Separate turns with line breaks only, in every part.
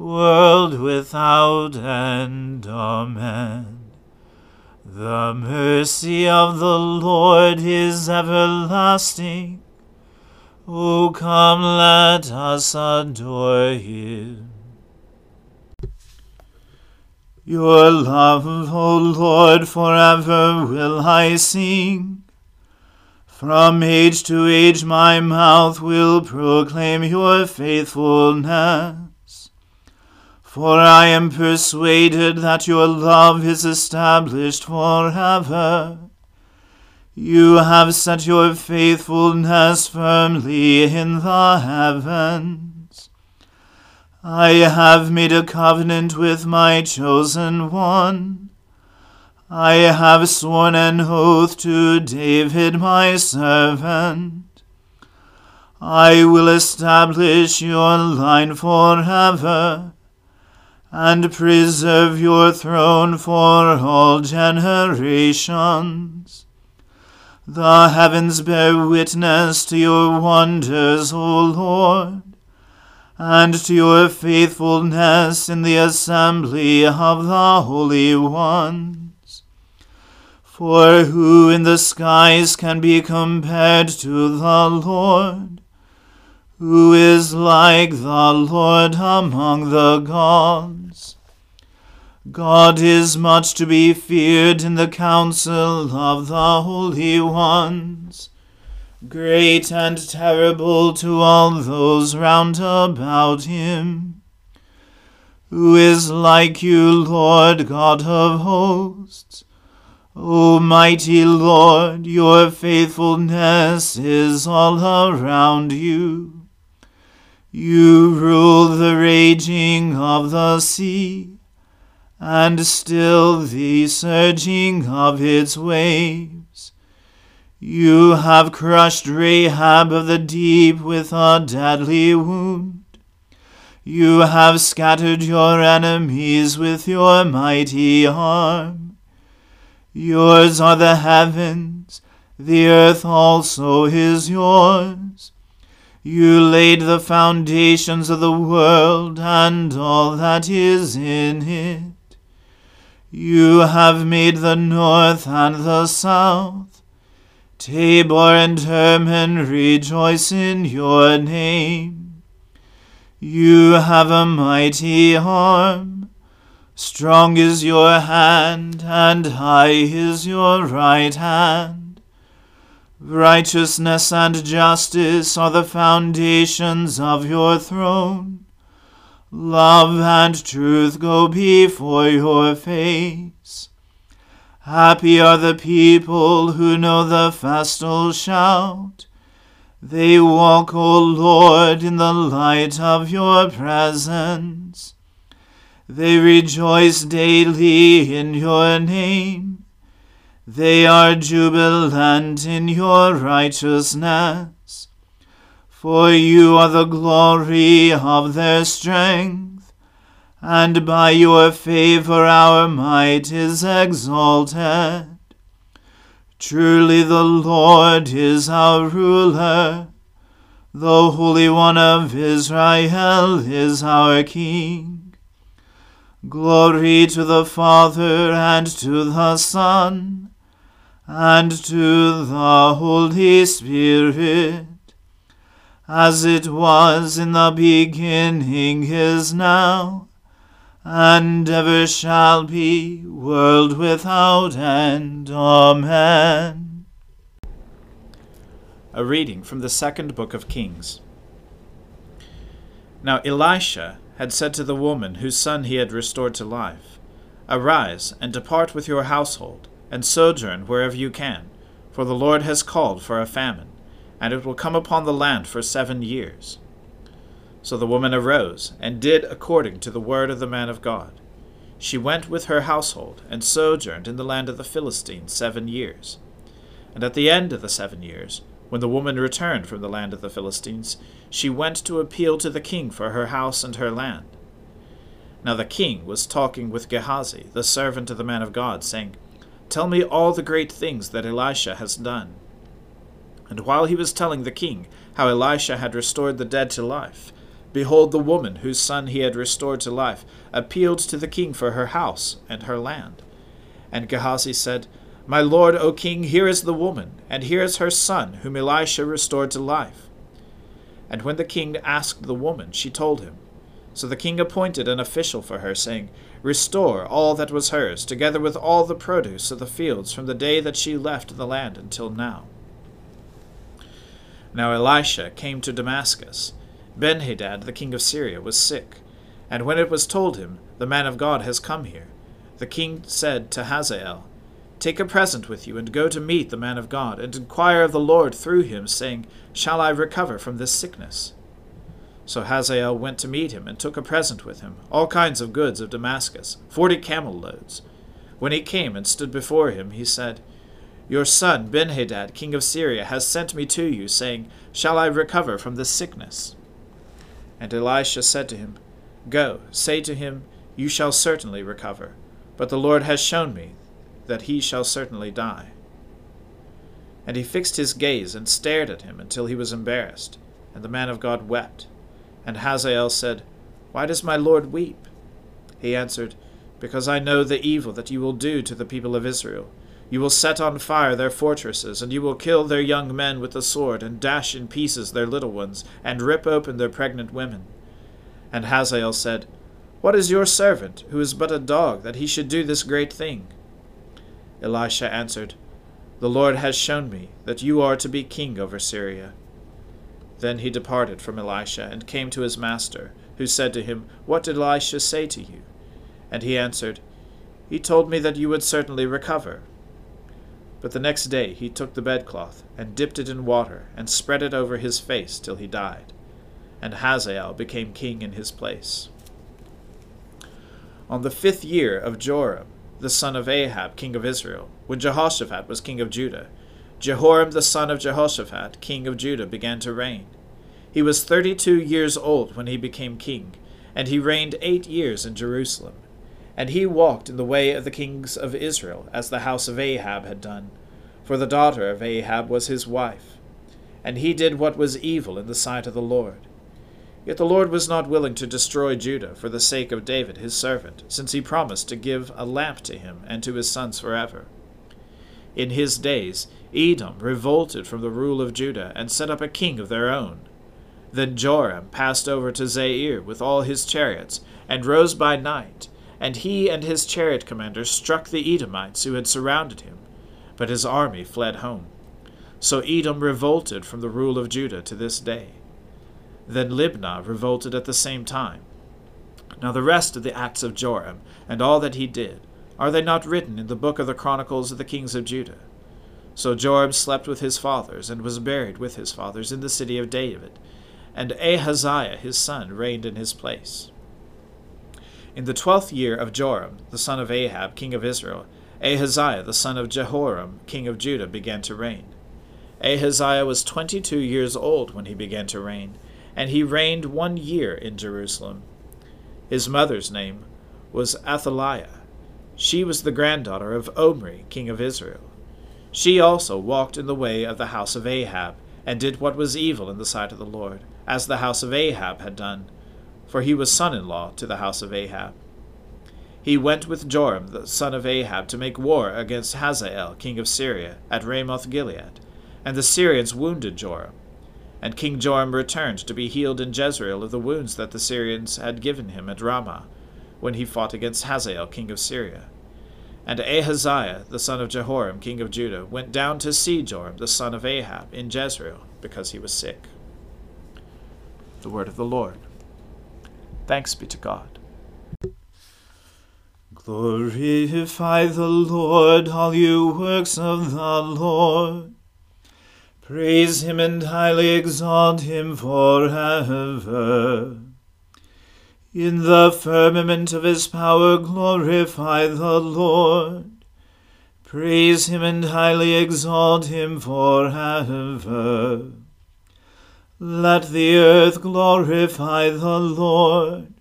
world without end. Amen. The mercy of the Lord is everlasting. O come, let us adore him. Your love, O Lord, forever will I sing. From age to age my mouth will proclaim your faithfulness. For I am persuaded that your love is established forever. You have set your faithfulness firmly in the heavens. I have made a covenant with my chosen one. I have sworn an oath to David my servant. I will establish your line forever and preserve your throne for all generations. The heavens bear witness to your wonders, O Lord, and to your faithfulness in the assembly of the holy ones. For who in the skies can be compared to the Lord? Who is like the Lord among the gods? God is much to be feared in the council of the holy ones, great and terrible to all those round about him. Who is like you, Lord God of hosts? O mighty Lord, your faithfulness is all around you. You rule the raging of the sea, and still the surging of its waves. You have crushed Rahab of the deep with a deadly wound. You have scattered your enemies with your mighty arm. Yours are the heavens, the earth also is yours. You laid the foundations of the world and all that is in it. You have made the north and the south. Tabor and Hermon rejoice in your name. You have a mighty arm. Strong is your hand, and high is your right hand. Righteousness and justice are the foundations of your throne. Love and truth go before your face. Happy are the people who know the festal shout. They walk, O Lord, in the light of your presence. They rejoice daily in your name. They are jubilant in your righteousness for you are the glory of their strength, and by your favor our might is exalted. Truly the Lord is our ruler, the Holy One of Israel is our King. Glory to the Father and to the Son and to the Holy Spirit as it was in the beginning is now, and ever shall be, world without end. Amen.
A reading from the second book of Kings. Now Elisha had said to the woman whose son he had restored to life, Arise and depart with your household, and sojourn wherever you can, for the Lord has called for a famine and it will come upon the land for seven years. So the woman arose, and did according to the word of the man of God. She went with her household, and sojourned in the land of the Philistines seven years. And at the end of the seven years, when the woman returned from the land of the Philistines, she went to appeal to the king for her house and her land. Now the king was talking with Gehazi, the servant of the man of God, saying, Tell me all the great things that Elisha has done. And while he was telling the king how Elisha had restored the dead to life, behold, the woman whose son he had restored to life appealed to the king for her house and her land. And Gehazi said, My lord, O king, here is the woman, and here is her son, whom Elisha restored to life. And when the king asked the woman, she told him. So the king appointed an official for her, saying, Restore all that was hers, together with all the produce of the fields, from the day that she left the land until now. Now Elisha came to Damascus. Benhadad, the king of Syria, was sick. And when it was told him, The man of God has come here, the king said to Hazael, Take a present with you, and go to meet the man of God, and inquire of the Lord through him, saying, Shall I recover from this sickness? So Hazael went to meet him, and took a present with him, all kinds of goods of Damascus, forty camel loads. When he came and stood before him, he said, your son Benhadad, king of Syria, has sent me to you, saying, Shall I recover from this sickness? And Elisha said to him, Go, say to him, You shall certainly recover. But the Lord has shown me that he shall certainly die. And he fixed his gaze and stared at him until he was embarrassed. And the man of God wept. And Hazael said, Why does my Lord weep? He answered, Because I know the evil that you will do to the people of Israel you will set on fire their fortresses, and you will kill their young men with the sword, and dash in pieces their little ones, and rip open their pregnant women. And Hazael said, What is your servant, who is but a dog, that he should do this great thing? Elisha answered, The Lord has shown me that you are to be king over Syria. Then he departed from Elisha, and came to his master, who said to him, What did Elisha say to you? And he answered, He told me that you would certainly recover. But the next day he took the bedcloth, and dipped it in water, and spread it over his face till he died. And Hazael became king in his place. on the fifth year of Joram, the son of Ahab, king of Israel, when Jehoshaphat was king of Judah, Jehoram the son of Jehoshaphat, king of Judah, began to reign. He was thirty two years old when he became king, and he reigned eight years in Jerusalem. And he walked in the way of the kings of Israel, as the house of Ahab had done, for the daughter of Ahab was his wife. And he did what was evil in the sight of the Lord. Yet the Lord was not willing to destroy Judah for the sake of David his servant, since he promised to give a lamp to him and to his sons forever. In his days Edom revolted from the rule of Judah and set up a king of their own. Then Joram passed over to Zair with all his chariots, and rose by night, and he and his chariot commanders struck the Edomites who had surrounded him, but his army fled home. So Edom revolted from the rule of Judah to this day. Then Libnah revolted at the same time. Now the rest of the acts of Joram, and all that he did, are they not written in the book of the chronicles of the kings of Judah? So Joram slept with his fathers, and was buried with his fathers in the city of David, and Ahaziah his son reigned in his place. In the twelfth year of Joram, the son of Ahab, king of Israel, Ahaziah the son of Jehoram, king of Judah, began to reign. Ahaziah was twenty two years old when he began to reign, and he reigned one year in Jerusalem. His mother's name was Athaliah. She was the granddaughter of Omri, king of Israel. She also walked in the way of the house of Ahab, and did what was evil in the sight of the Lord, as the house of Ahab had done for he was son in law to the house of Ahab. He went with Joram the son of Ahab to make war against Hazael king of Syria at Ramoth Gilead, and the Syrians wounded Joram. And King Joram returned to be healed in Jezreel of the wounds that the Syrians had given him at Ramah, when he fought against Hazael king of Syria. And Ahaziah the son of Jehoram king of Judah went down to see Joram the son of Ahab in Jezreel, because he was sick. The word of the Lord. Thanks be to God.
Glorify the Lord, all you works of the Lord. Praise him and highly exalt him forever. In the firmament of his power glorify the Lord. Praise him and highly exalt him forever. Let the earth glorify the Lord.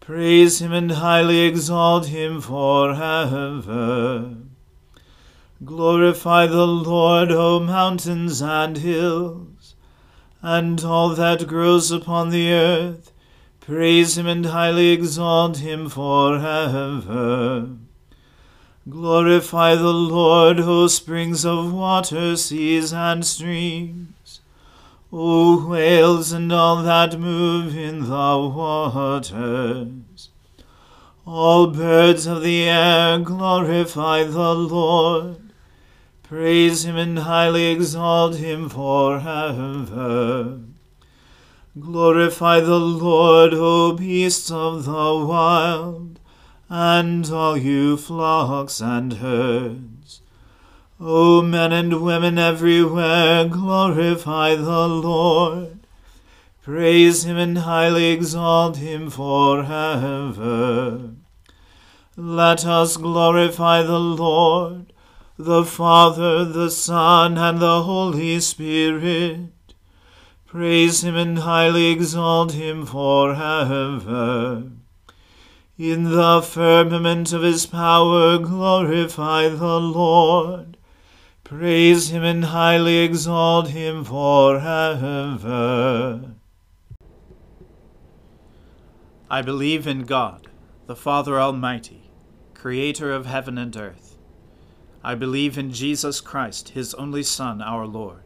Praise him and highly exalt him forever. Glorify the Lord, O mountains and hills, and all that grows upon the earth. Praise him and highly exalt him forever. Glorify the Lord, O springs of water, seas, and streams. O whales and all that move in the waters. All birds of the air glorify the Lord. Praise him and highly exalt him forever. Glorify the Lord, O beasts of the wild, and all you flocks and herds. O men and women everywhere, glorify the Lord. Praise him and highly exalt him forever. Let us glorify the Lord, the Father, the Son, and the Holy Spirit. Praise him and highly exalt him forever. In the firmament of his power glorify the Lord. Praise him and highly exalt him forever.
I believe in God, the Father Almighty, creator of heaven and earth. I believe in Jesus Christ, his only Son, our Lord.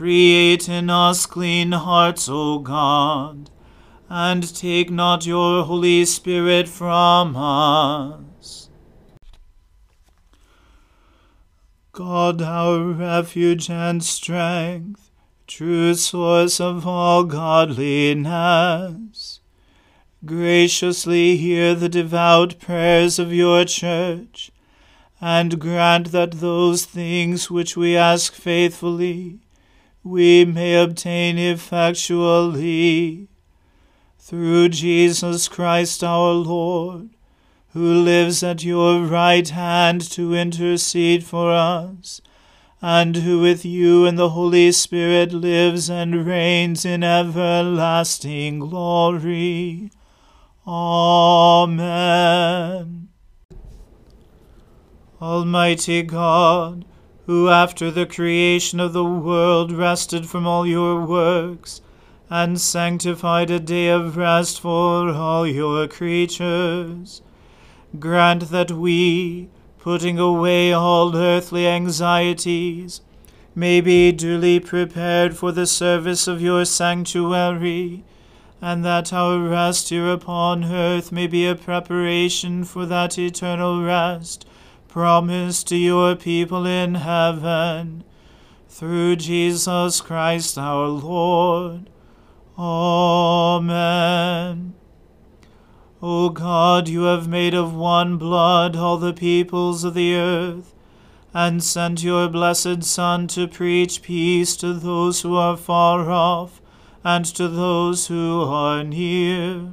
Create in us clean hearts, O God, and take not your Holy Spirit from us. God, our refuge and strength, true source of all godliness, graciously hear the devout prayers of your church, and grant that those things which we ask faithfully we may obtain effectually. Through Jesus Christ our Lord, who lives at your right hand to intercede for us, and who with you and the Holy Spirit lives and reigns in everlasting glory. Amen. Almighty God, who after the creation of the world rested from all your works, and sanctified a day of rest for all your creatures, grant that we, putting away all earthly anxieties, may be duly prepared for the service of your sanctuary, and that our rest here upon earth may be a preparation for that eternal rest promised to your people in heaven, through Jesus Christ our Lord. Amen. O God, you have made of one blood all the peoples of the earth, and sent your blessed Son to preach peace to those who are far off, and to those who are near.